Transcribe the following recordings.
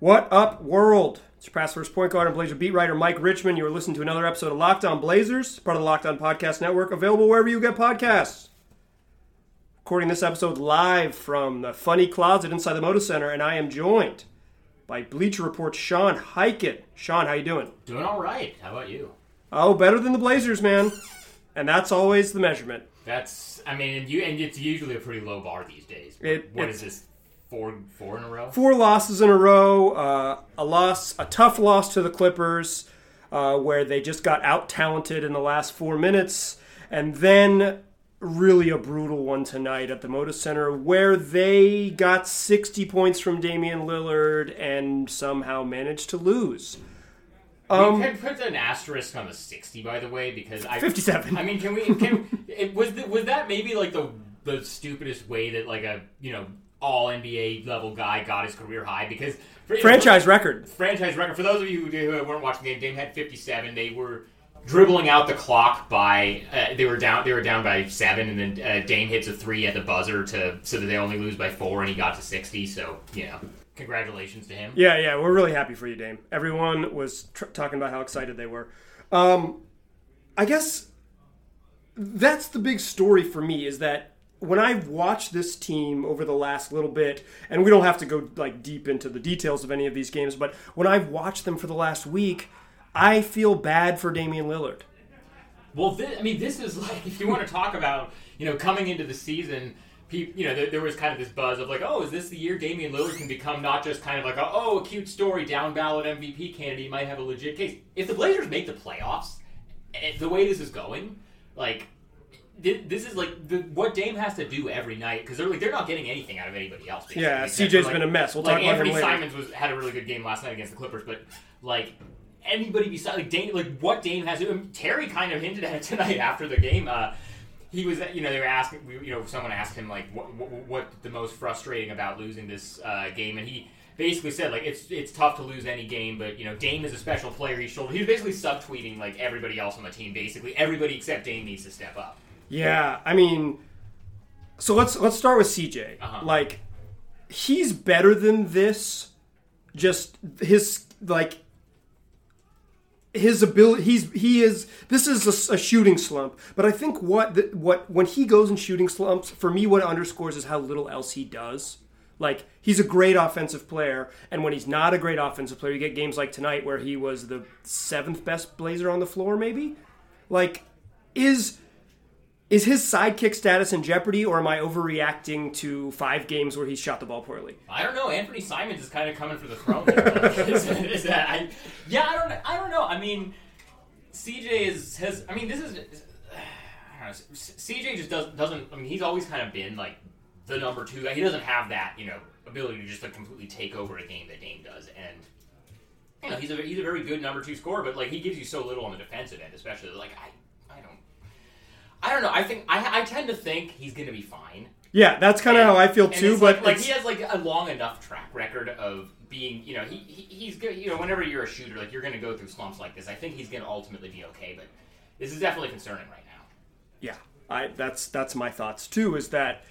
What up, world? It's your past first point guard and Blazer beat writer Mike Richman. You are listening to another episode of Locked On Blazers, part of the Locked On Podcast Network, available wherever you get podcasts. Recording this episode live from the funny closet inside the Moda Center, and I am joined by Bleacher Report's Sean Highkin. Sean, how you doing? Doing all right. How about you? Oh, better than the Blazers, man. And that's always the measurement. That's, I mean, and you and it's usually a pretty low bar these days. It- what is this? Four, four in a row. four losses in a row. Uh, a loss, a tough loss to the Clippers, uh, where they just got out talented in the last four minutes, and then really a brutal one tonight at the Moda Center, where they got 60 points from Damian Lillard and somehow managed to lose. Um, we can put an asterisk on the sixty, by the way, because I 57. I mean, can we? Can it, was the, was that maybe like the the stupidest way that like a you know all NBA level guy got his career high because for, franchise record. franchise record. For those of you who, who weren't watching the game, Dame had 57. They were dribbling out the clock by uh, they were down they were down by seven, and then uh, Dame hits a three at the buzzer to so that they only lose by four, and he got to 60. So you know, congratulations to him. Yeah, yeah, we're really happy for you, Dame. Everyone was tr- talking about how excited they were. Um, I guess that's the big story for me is that when I've watched this team over the last little bit, and we don't have to go like deep into the details of any of these games, but when I've watched them for the last week, I feel bad for Damian Lillard. Well, thi- I mean, this is like if you want to talk about you know coming into the season. You know, there, there was kind of this buzz of like, oh, is this the year Damian Lillard can become not just kind of like, a, oh, a cute story, down ballot MVP candidate, might have a legit case. If the Blazers make the playoffs, eh, the way this is going, like, this is like the, what Dame has to do every night because they're like they're not getting anything out of anybody else. basically, Yeah, CJ's for, been a mess. We'll like talk about Anthony. Simons was had a really good game last night against the Clippers, but like anybody besides like Dame, like what Dame has. I mean, Terry kind of hinted at it tonight after the game. Uh, he was, you know, they were asking, you know, someone asked him like what, what, what the most frustrating about losing this uh, game, and he basically said like it's it's tough to lose any game, but you know Dame is a special player. He's shoulder. He was basically subtweeting like everybody else on the team. Basically, everybody except Dame needs to step up. Yeah, I mean, so let's let's start with CJ. Uh-huh. Like, he's better than this. Just his like his ability. He's he is. This is a shooting slump. But I think what the, what when he goes in shooting slumps, for me, what underscores is how little else he does. Like he's a great offensive player, and when he's not a great offensive player, you get games like tonight where he was the seventh best Blazer on the floor, maybe. Like, is is his sidekick status in jeopardy, or am I overreacting to five games where he shot the ball poorly? I don't know. Anthony Simons is kind of coming for the throne. Is, is that, I, yeah, I don't. I don't know. I mean, CJ is has. I mean, this is. know, CJ just does, doesn't. I mean, he's always kind of been like the number two guy. He doesn't have that, you know, ability to just like completely take over a game that Dame does. And you know, he's a he's a very good number two scorer, but like he gives you so little on the defensive end, especially. Like I. I don't know. I think I, I tend to think he's going to be fine. Yeah, that's kind of how I feel too. But like, like he has like a long enough track record of being, you know, he, he he's good. You know, whenever you're a shooter, like you're going to go through slumps like this. I think he's going to ultimately be okay, but this is definitely concerning right now. yeah, I that's that's my thoughts too. Is that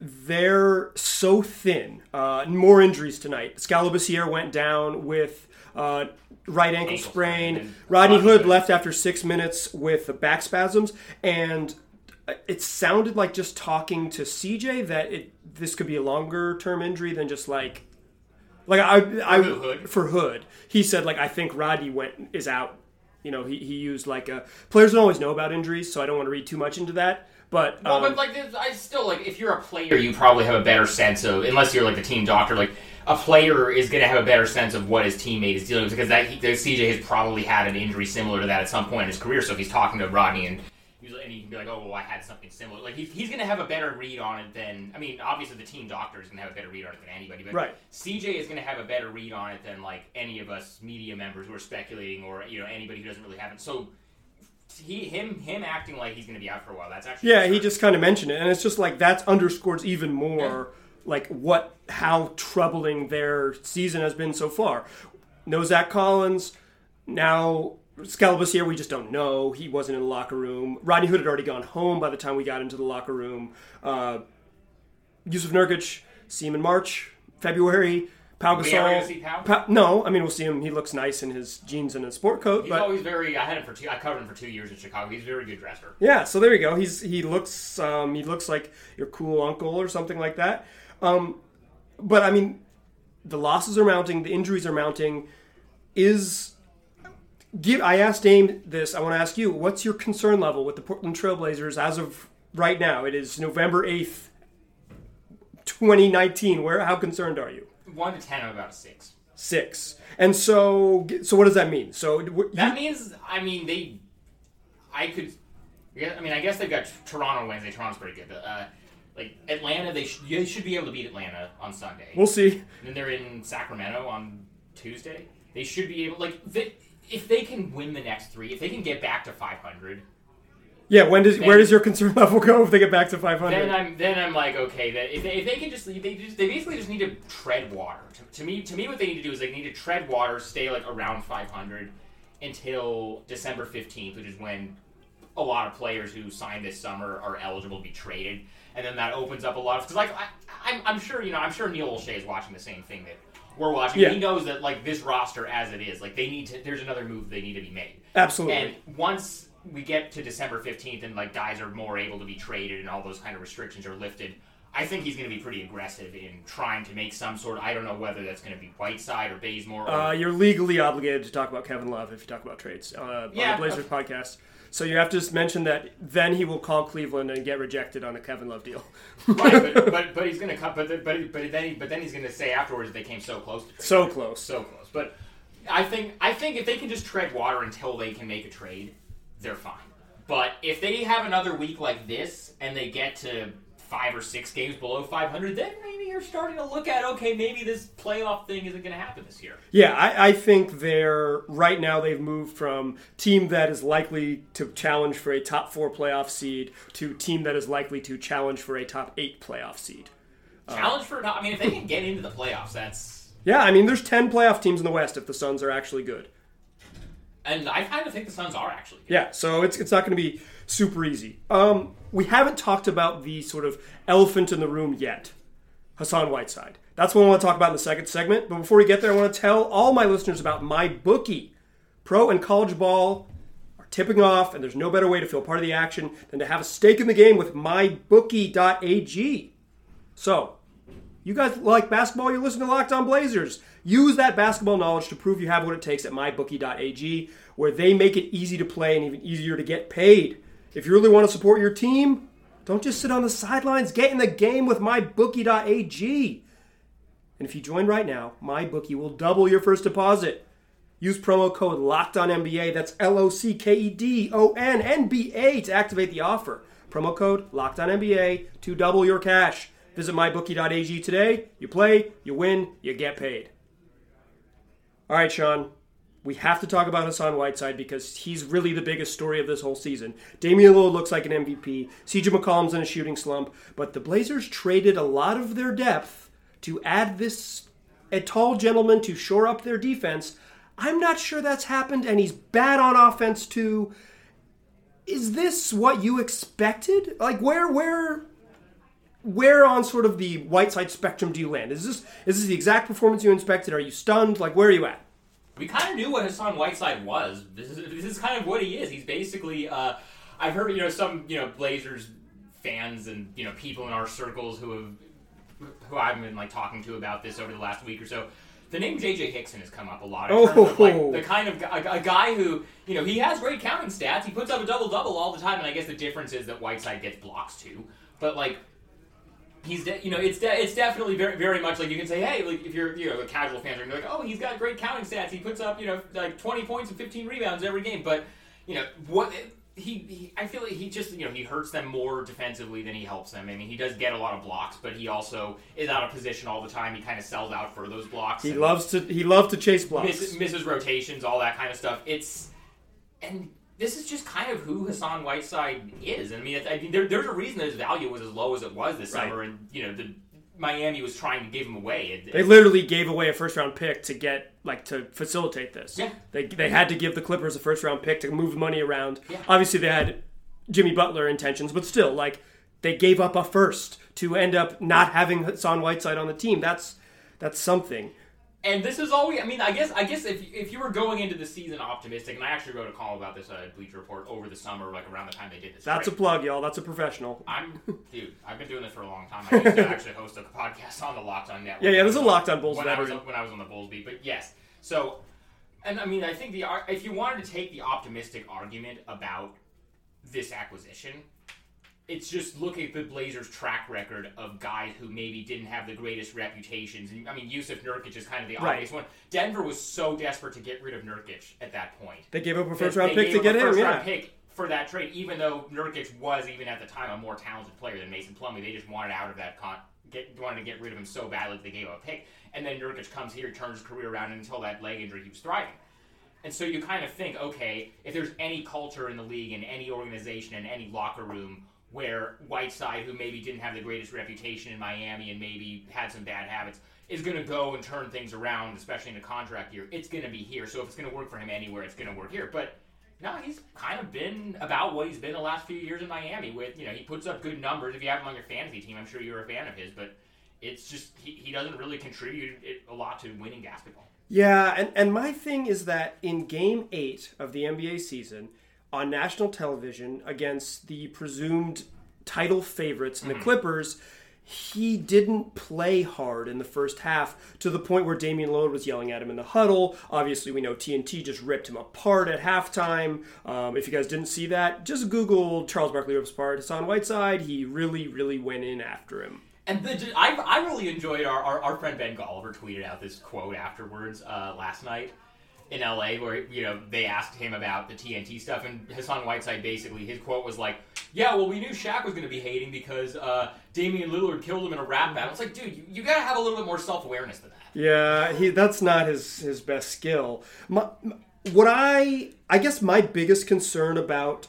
they're so thin. Uh, more injuries tonight. Skal Labissiere went down with uh, right ankle, Ankle sprain. sprain, Rodney Rodney Hood left after six minutes with back spasms, and it sounded like just talking to CJ that it this could be a longer term injury than just like like I I who, Hood? for Hood. He said like I think Rodney went is out. You know, he, he used like a players don't always know about injuries, so I don't want to read too much into that. But Well, um, but like, I still like if you're a player, you probably have a better sense of unless you're like the team doctor. Like a player is going to have a better sense of what his teammate is dealing with because that he, CJ has probably had an injury similar to that at some point in his career. So if he's talking to Rodney and he's, and he can be like, "Oh, well, I had something similar," like he's, he's going to have a better read on it than I mean, obviously the team doctor is going to have a better read on it than anybody, but Right. CJ is going to have a better read on it than like any of us media members who are speculating or you know anybody who doesn't really have it. So. He, him, him acting like he's going to be out for a while. That's actually yeah, he just kind of mentioned it, and it's just like that underscores even more like what how troubling their season has been so far. No Zach Collins, now Skal Labissiere, we just don't know. He wasn't in the locker room. Rodney Hood had already gone home by the time we got into the locker room. Uh, Jusuf Nurkic, see him in March, February. Pau We are gonna see Pau? Pa- no, I mean we'll see him. He looks nice in his jeans and a sport coat. He's but always very. I had him for two. I covered him for two years in Chicago. He's a very good dresser. yeah, so there you go. He's he looks um, he looks like your cool uncle or something like that. Um, but I mean, the losses are mounting. The injuries are mounting. Is give I asked Dame this. I want to ask you. What's your concern level with the Portland Trailblazers as of right now? It is November eighth, twenty nineteen. Where how concerned are you? One to ten, I'm about a six. Six. And so, so what does that mean? So, That means, I mean, they. I could. I mean, I guess they've got Toronto Wednesday. Toronto's pretty good. But, uh, like Atlanta, they, sh- they should be able to beat Atlanta on Sunday. we'll see. then they're in Sacramento on Tuesday. They should be able, like, they, if they can win the next three, if they can get back to 500, Yeah. When does where does your concern level go if they get back to 500? then? I'm then I'm like, okay, that if they, if they can just they just they basically just need to tread water. To, to me, to me, what they need to do is they need to tread water, stay like around 500 until December 15th, which is when a lot of players who signed this summer are eligible to be traded, and then that opens up a lot of because like I, I'm, I'm sure you know I'm sure Neil Olshey is watching the same thing that we're watching. Yeah. He knows that like this roster as it is, like they need to. There's another move they need to be made. Absolutely. And once we get to December 15th and like guys are more able to be traded and all those kind of restrictions are lifted, I think he's going to be pretty aggressive in trying to make some sort. I don't know whether that's going to be Whiteside or Bazemore. Or, Uh, you're legally obligated to talk about Kevin Love if you talk about trades uh, Yeah. on the Blazers podcast. So you have to just mention that then he will call Cleveland and get rejected on a Kevin Love deal. right, but, but but he's going to cut. But the- but but then he, but then he's going to say afterwards they came so close. To so close. so close. But I think I think if they can just tread water until they can make a trade, they're fine. But if they have another week like this and they get to five or six games below 500, then maybe you're starting to look at okay, maybe this playoff thing isn't going to happen this year. Yeah, I, I think they're right now they've moved from team that is likely to challenge for a top four playoff seed to team that is likely to challenge for a top eight playoff seed. Uh, challenge for I mean, if they can get into the playoffs, that's Yeah, I mean there's ten playoff teams in the West if the Suns are actually good. And I kind of think the Suns are actually. Good. Yeah, so it's it's not going to be super easy. Um, we haven't talked about the sort of elephant in the room yet, Hassan Whiteside. That's what I want to talk about in the second segment. But before we get there, I want to tell all my listeners about my bookie. Pro and college ball are tipping off, and there's no better way to feel part of the action than to have a stake in the game with mybookie.ag. So, you guys like basketball, you listen to Locked On Blazers. Use that basketball knowledge to prove you have what it takes at mybookie.ag, where they make it easy to play and even easier to get paid. If you really want to support your team, don't just sit on the sidelines. Get in the game with mybookie.ag. And if you join right now, MyBookie will double your first deposit. Use promo code LOCKEDONNBA, that's L O C K E D O N N B A to activate the offer. Promo code LOCKEDONNBA to double your cash. Visit mybookie.ag today. You play, you win, you get paid. All right, Sean, we have to talk about Hassan Whiteside because he's really the biggest story of this whole season. Damian Lillard looks like an MVP. CJ McCollum's in a shooting slump, but the Blazers traded a lot of their depth to add this a tall gentleman to shore up their defense. I'm not sure that's happened, and he's bad on offense too. Is this what you expected? Like where where where on sort of the Whiteside spectrum do you land? Is this is this the exact performance you expected? Are you stunned? Like where are you at? we kind of knew what Hassan Whiteside was. This is this is kind of what he is. He's basically. Uh, I've heard you know some you know Blazers fans and you know people in our circles who have who I've been like talking to about this over the last week or so. The name J.J. Hickson has come up a lot. In terms of, like, Oh. the kind of a guy who you know he has great counting stats. He puts up a double double all the time, and I guess the difference is that Whiteside gets blocks too. But like he's de- you know it's de- it's definitely very very much like you can say hey like if you're you know a casual fan you're like oh he's got great counting stats. He puts up you know like 20 points and 15 rebounds every game. But you know what he, he I feel like he just you know he hurts them more defensively than he helps them. I mean he does get a lot of blocks but he also is out of position all the time. He kind of sells out for those blocks He loves to he loves to chase blocks. misses, misses rotations all that kind of stuff. It's and this is just kind of who Hassan Whiteside is. I mean, I mean, there, there's a reason that his value was as low as it was this Right. summer, and you know, the Miami was trying to give him away. It, They literally gave away a first round pick to get like to facilitate this. Yeah. They, they had to give the Clippers a first round pick to move money around. Yeah. Obviously they had Jimmy Butler intentions, but still like they gave up a first to end up not having Hassan Whiteside on the team. That's that's something. And this is all we. I mean, I guess. I guess if if you were going into the season optimistic, and I actually wrote a column about this uh, Bleacher Report over the summer, like around the time they did this. That's a plug, y'all. That's a professional. I'm, dude. I've been doing this for a long time. I used to actually host a podcast on the Locked On Network. Yeah, yeah, there's a Locked On Bulls when I was when I was on the Bulls beat. But yes, so, and I mean, I think the if you wanted to take the optimistic argument about this acquisition, it's just look at the Blazers' track record of guys who maybe didn't have the greatest reputations. And I mean, Jusuf Nurkic is kind of the Right. obvious one. Denver was so desperate to get rid of Nurkic at that point. They gave up a first round pick to get a him. first Yeah. round pick for that trade, even though Nurkic was even at the time a more talented player than Mason Plumlee. They just wanted out of that con. Get, wanted to get rid of him so badly that they gave up a pick. And then Nurkic comes here, turns his career around, and until that leg injury, he was thriving. And so you kind of think, okay, if there's any culture in the league in any organization in any locker room where Whiteside, who maybe didn't have the greatest reputation in Miami and maybe had some bad habits, is going to go and turn things around, especially in a contract year, it's going to be here. So if it's going to work for him anywhere, it's going to work here. But no, he's kind of been about what he's been the last few years in Miami. With you know, he puts up good numbers. If you have him on your fantasy team, I'm sure you're a fan of his. But it's just he, he doesn't really contribute a lot to winning basketball. Yeah, and, and my thing is that in game eight of the NBA season, on national television against the presumed title favorites in the Clippers, he didn't play hard in the first half to the point where Damian Lillard was yelling at him in the huddle. Obviously, we know TNT just ripped him apart at halftime. Um, if you guys didn't see that, just Google Charles Barkley rips apart Hassan Whiteside. He really, really went in after him. And the, I, I really enjoyed our, our, our friend Ben Golliver tweeted out this quote afterwards uh, last night in LA where you know they asked him about the TNT stuff and Hassan Whiteside basically his quote was like, "Yeah, well we knew Shaq was going to be hating because uh, Damian Lillard killed him in a rap battle." It's like, dude, you, you got to have a little bit more self awareness than that. Yeah, he that's not his his best skill. My, m- what I I guess my biggest concern about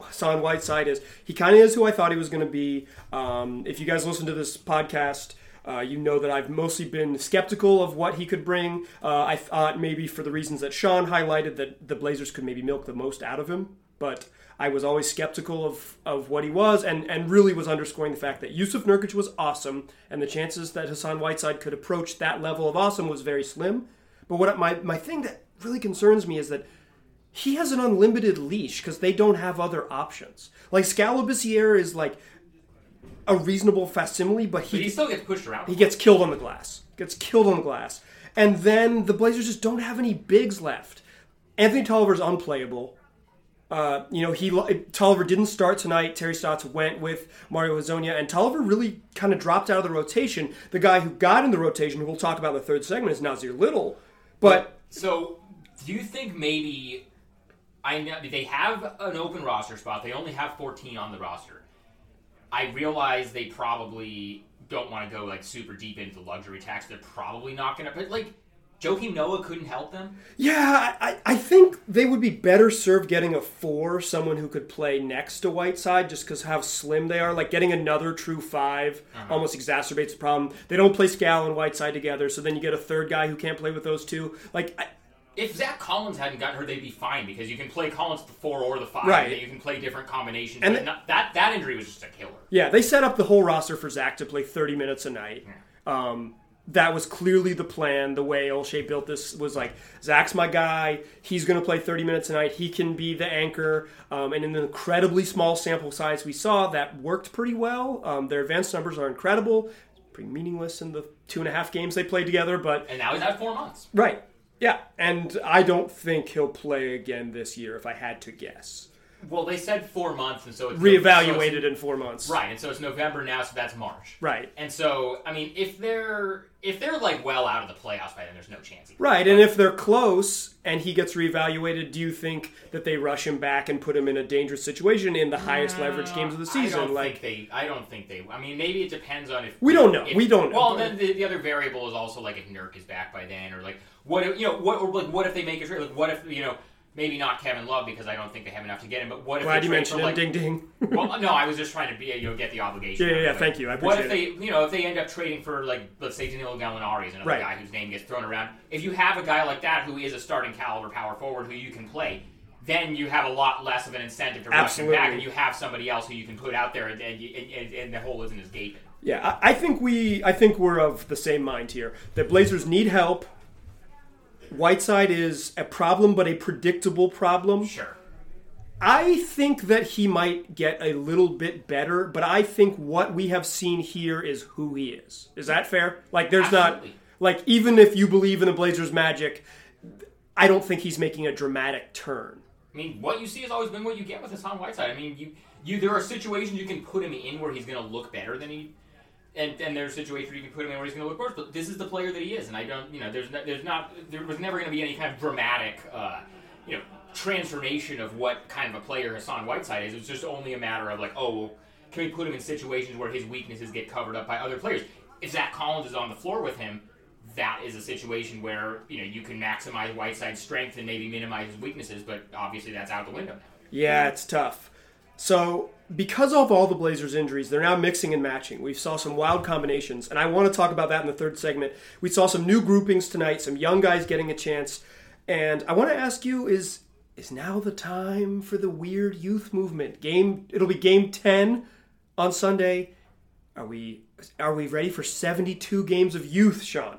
Hassan Whiteside is he kind of is who I thought he was going to be. Um, if you guys listen to this podcast, uh, you know that I've mostly been skeptical of what he could bring. Uh, I thought maybe for the reasons that Sean highlighted that the Blazers could maybe milk the most out of him, but I was always skeptical of, of what he was and, and really was underscoring the fact that Jusuf Nurkic was awesome and the chances that Hassan Whiteside could approach that level of awesome was very slim. But what my, my thing that really concerns me is that he has an unlimited leash because they don't have other options. Like Skal Labissiere is like a reasonable facsimile, but But he he still gets pushed around. he gets killed on the glass. Gets killed on the glass. And then the Blazers just don't have any bigs left. Anthony Tolliver's unplayable. Uh, you know, he Tolliver didn't start tonight. Terry Stotts went with Mario Hezonja, and Tolliver really kind of dropped out of the rotation. The guy who got in the rotation, who we'll talk about in the third segment, is Nassir Little. But So, do you think maybe I know they have an open roster spot? They only have 14 on the roster. I realize they probably don't want to go like super deep into luxury tax. They're probably not going to. But like, Joakim Noah couldn't help them. Yeah, I, I think they would be better served getting a four, someone who could play next to Whiteside, just because how slim they are. Like getting another true 5 uh-huh. almost exacerbates the problem. They don't play Skal and Whiteside together, so then you get a third guy who can't play with those two. Like, I, If Zach Collins hadn't gotten hurt, they'd be fine because you can play Collins the four or the five. Right. and You can play different combinations. And the- not, that that injury was just a killer. yeah, they set up the whole roster for Zach to play 30 minutes a night. Um, that was clearly the plan. The way Olshey built this was like Zach's my guy. He's going to play 30 minutes a night. He can be the anchor. Um, and in the incredibly small sample size we saw, that worked pretty well. Um, their advanced numbers are incredible. Pretty meaningless in the two and a half games they played together, but And now he's out four months. right, yeah. And I don't think he'll play again this year. If I had to guess, Well, they said four months, and so it's reevaluated in four months. Right, and so it's November now, so that's March. Right. And so, I mean, if they're if they're like well out of the playoffs by then, there's no chance. Right, and if they're close and he gets reevaluated, do you think that they rush him back and put him in a dangerous situation in the highest leverage games of the season? I don't Like, think they. I don't think they. I mean, maybe it depends on if We don't know. if- We don't know. Well, then the, the other variable is also like if Nurk is back by then, or like what if, you know what or like what if they make a trade? Like what if you know maybe not Kevin Love because I don't think they have enough to get him, but what if glad they you mentioned for, like, ding ding. well, no, I was just trying to be you know get the obligation. Yeah, yeah, yeah, thank you. I what if appreciate they, you know, if they end up trading for like, let's say Danilo Gallinari is another Right. guy whose name gets thrown around. If you have a guy like that who is a starting caliber power forward who you can play, then you have a lot less of an incentive to rush him back, and you have somebody else who you can put out there, and, and, and, and the hole isn't as gaping. Yeah, I, I think we I think we're of the same mind here. That Blazers need help. Whiteside is a problem, but a predictable problem. Sure. I think that he might get a little bit better, but I think what we have seen here is who he is. Is that fair? Like, there's Absolutely. not like even if you believe in the Blazers' magic, I don't think he's making a dramatic turn. I mean, what you see has always been what you get with Hassan Whiteside. I mean, you you there are situations you can put him in where he's going to look better than he, and and there's situations where you can put him in where he's going to look worse. But this is the player that he is, and I don't, you know, there's no, there's not there was never going to be any kind of dramatic, uh, you know, transformation of what kind of a player Hassan Whiteside is. It's just only a matter of like, oh, can we put him in situations where his weaknesses get covered up by other players? If Zach Collins is on the floor with him, that is a situation where you know you can maximize Whiteside's strength and maybe minimize his weaknesses, but obviously that's out the window now. Yeah, it's tough. So, because of all the Blazers' injuries, they're now mixing and matching. We saw some wild combinations, and I want to talk about that in the third segment. We saw some new groupings tonight, some young guys getting a chance, and I want to ask you: Is is now the time for the weird youth movement? Game, it'll be game ten on Sunday. Are we are we ready for seventy two games of youth, Sean?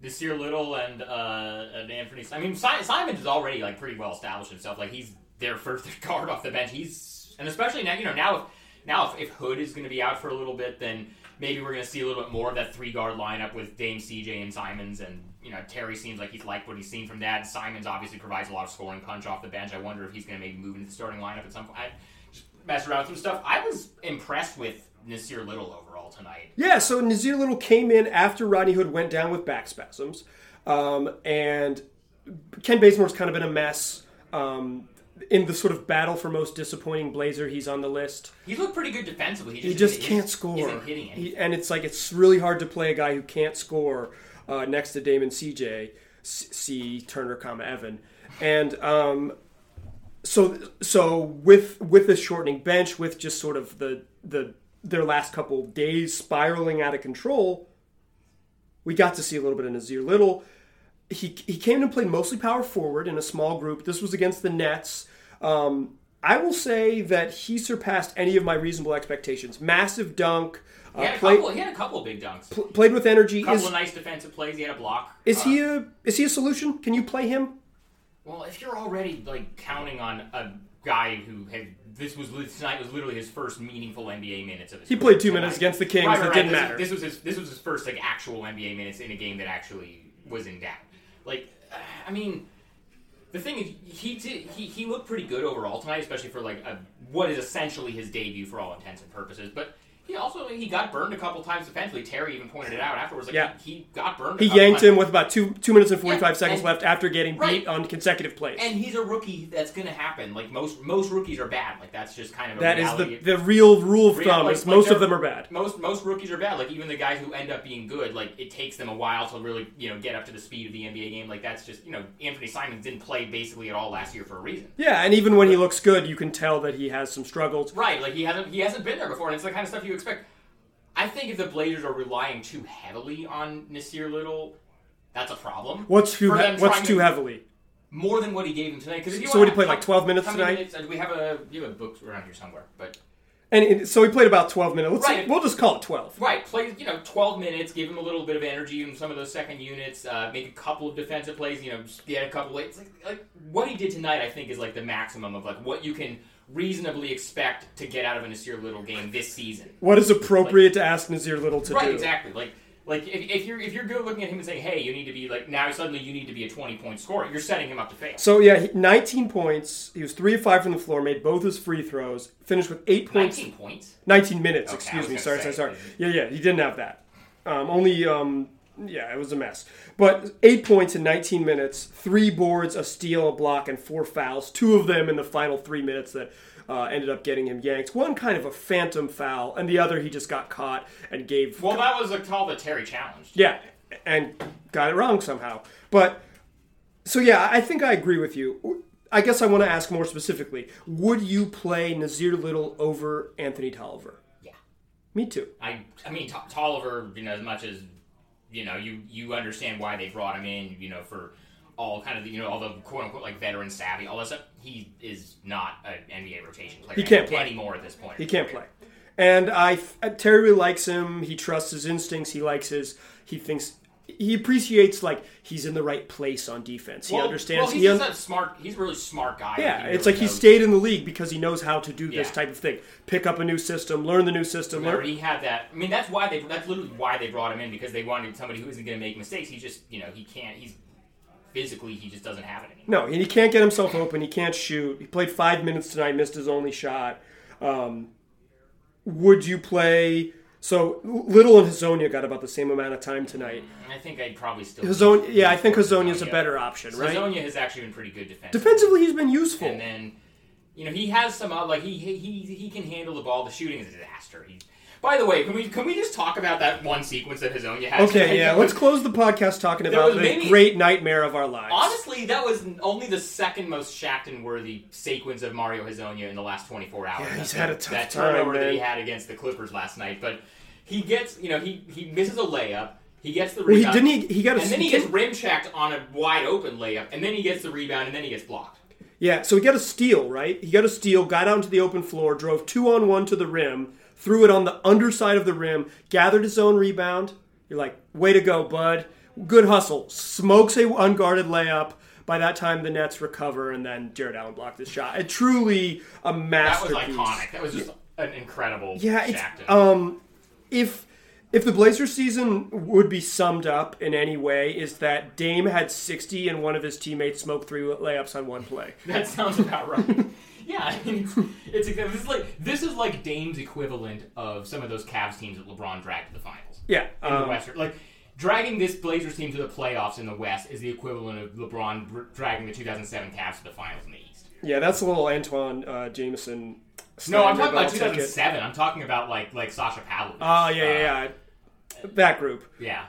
This year, Little and uh, and Anthony. I mean, si- Simons is already like pretty well established himself. Like he's their first guard off the bench. He's and especially now, you know, now if now if, if Hood is going to be out for a little bit, then maybe we're going to see a little bit more of that three guard lineup with Dame, CJ, and Simons. And you know, Terry seems like he's liked what he's seen from that. Simons obviously provides a lot of scoring punch off the bench. I wonder if he's going to maybe move into the starting lineup at some point. I just messed around with some stuff. I was impressed with Nassir Little overall tonight. Yeah, so Nassir Little came in after Rodney Hood went down with back spasms, um, and Ken Bazemore's kind of been a mess. Um, in the sort of battle for most disappointing Blazer, he's on the list. He looked pretty good defensively. He just he can't Isn't score. He- and it's like it's really hard to play a guy who can't score uh, next to Damon CJ, C, C Turner, comma Evan, and um, so so with with this shortening bench, with just sort of the the their last couple days spiraling out of control, we got to see a little bit of Nassir Little. He he came and played mostly power forward in a small group. This was against the Nets. Um, I will say that he surpassed any of my reasonable expectations. Massive dunk. He Uh, had, a played, couple, he had a couple of big dunks. pl- played with energy. A couple Is, of nice defensive plays. He had a block. is Uh, he a is he a solution? Can you play him? Well, if you're already like counting on a guy who had this was tonight was literally his first meaningful NBA minutes of his He played two tonight. minutes against the Kings. Right, It right, right. didn't This- matter. This was his this was his first like actual NBA minutes in a game that actually was in doubt. Like, I mean, the thing is, he did he, he looked pretty good overall tonight, especially for like a, what is essentially his debut for all intents and purposes. But he also he got burned a couple times defensively. Terry even pointed it out afterwards. Like Yeah. he, he got burned. a He yanked times. him with about two two minutes and forty five Yeah, seconds and- left after getting Right. beat on consecutive plays. And he's a rookie. That's going to happen. Like most most rookies are bad. Like that's just kind of a that is the the real rule of thumb. like- is like most of them are bad. Most most rookies are bad. Like even the guys who end up being good, like it takes them a while to really you know get up to the speed of the NBA game. Like that's just you know Anthony Simons didn't play basically at all last year for a reason. Yeah, and even when he looks good, you can tell that he has some struggles. Right, like he hasn't he hasn't been there before, and it's the kind of stuff you expect. I think if the Blazers are relying too heavily on Nassir Little, that's a problem. What's too he- what's too to- heavily? More than what he gave him tonight. Because So what, he played, like, 12 minutes tonight? Minutes, we have a you have a book around here somewhere, but And, and so he played about twelve minutes. Let's Right. we'll just call it twelve. Right, play you know twelve minutes, give him a little bit of energy in some of those second units, uh, make a couple of defensive plays. You know, get a couple. Of, like, like what he did tonight, I think, is like the maximum of like what you can reasonably expect to get out of a Nassir Little game this season. What is appropriate to ask Nassir Little to Right, do? exactly. Like like if, if you're if you're good looking at him and saying, hey, you need to be like now suddenly you need to be a twenty point scorer, you're setting him up to fail. So yeah, 19 points. He was three of five from the floor, made both his free throws, finished with eight points. Nineteen points. 19 minutes, Okay, excuse me. Sorry, say. sorry, sorry. Yeah, yeah, he didn't have that. Um, only, um, yeah, it was a mess. But eight points in 19 minutes, three boards, a steal, a block, and four fouls. Two of them in the final three minutes that uh, ended up getting him yanked. One kind of a phantom foul, and the other he just got caught and gave. Well, that was a call that Terry challenged. Yeah, and got it wrong somehow. But so yeah, I think I agree with you. I guess I want to ask more specifically: Would you play Nassir Little over Anthony Tolliver? Yeah. Me too. I I mean T- Tolliver, you know, as much as you know, you you understand why they brought him in, you know, for all kind of the, you know all the quote unquote like veteran savvy, all that stuff. He is not an NBA rotation player. He can't play. anymore at this point. He can't play. And I Terry really likes him. He trusts his instincts. He likes his. He thinks he appreciates like he's in the right place on defense. He understands. Well, he's he un- that smart. He's a really smart guy. yeah, it's really like he stayed in the league because he knows how to do this type of thing. Pick up a new system, learn the new system. Remember, Learn, he had that. I mean, that's why they. That's literally why they brought him in because they wanted somebody who isn't going to make mistakes. He just, you know, he can't. He's physically, he just doesn't have it anymore. no, and he can't get himself open. He can't shoot. He played five minutes tonight, missed his only shot. Um, would you play? So Little and Hezonja got about the same amount of time tonight. I think I'd probably still. Hezonja, yeah, I think Hezonja's a better option, right? Hezonja has actually been pretty good defensively. Defensively, he's been useful. And then, you know, he has some uh, like he he he he can handle the ball. The shooting is a disaster. He, by the way, can we can we just talk about that one sequence that Hezonja has? Okay, yeah, let's close the podcast talking There about was the maybe- great nightmare of our lives. Honestly, that was only the second most Shaqtin'-worthy sequence of Mario Hezonja in the last 24 hours. Yeah, he's had a tough that time, turnover that he man. had against the Clippers last night. But he gets, you know, he he misses a layup. He gets the Well, he rebound. didn't he, he got a and then he gets rim checked on a wide open layup, and then he gets the rebound, and then he gets blocked. Yeah, so he got a steal, right? He got a steal, got out into the open floor, drove two on one to the rim, threw it on the underside of the rim, gathered his own rebound. You're like, way to go, bud. Good hustle. Smokes a unguarded layup. By that time, the Nets recover, and then Jarrett Allen blocked his shot. It truly a masterpiece. That was iconic. That was just an incredible Yeah, um, if if the Blazers season would be summed up in any way, is that Dame had 60 and one of his teammates smoked three layups on one play. That sounds about right. yeah, I mean, it's, it's this is like this is like Dame's equivalent of some of those Cavs teams that LeBron dragged to the finals Yeah, in the um, Western. Like dragging this Blazers team to the playoffs in the West is the equivalent of LeBron dr- dragging the 2007 Cavs to the finals in the East. yeah, that's a little Antawn uh, Jamison. No, I'm talking about I'll take it. 2007. I'm talking about like like Sasha Pavlovic. Oh yeah, yeah, Uh, yeah. That group, yeah,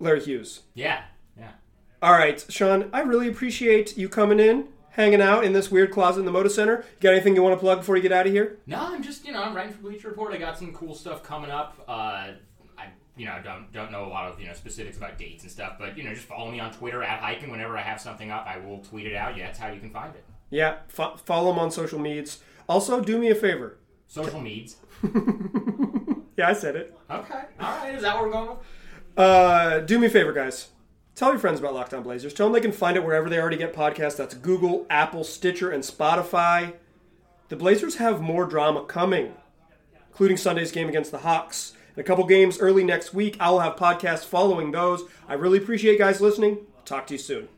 Larry Hughes. yeah, yeah. All right, Sean, I really appreciate you coming in, hanging out in this weird closet in the Moda Center. You got anything you want to plug before you get out of here? No, I'm just you know I'm writing for Bleacher Report. I got some cool stuff coming up. Uh, I you know don't don't know a lot of you know specifics about dates and stuff, but you know just follow me on Twitter at Hike, and whenever I have something up, I will tweet it out. Yeah, that's how you can find it. Yeah, fo- follow him on social medias. Also, do me a favor. Social meds. Yeah, I said it. Okay, all right. Is that what we're going with? Uh, do me a favor, guys. Tell your friends about Locked On Blazers. Tell them they can find it wherever they already get podcasts. That's Google, Apple, Stitcher, and Spotify. The Blazers have more drama coming, including Sunday's game against the Hawks. And a couple games early next week. I'll have podcasts following those. I really appreciate you guys listening. Talk to you soon.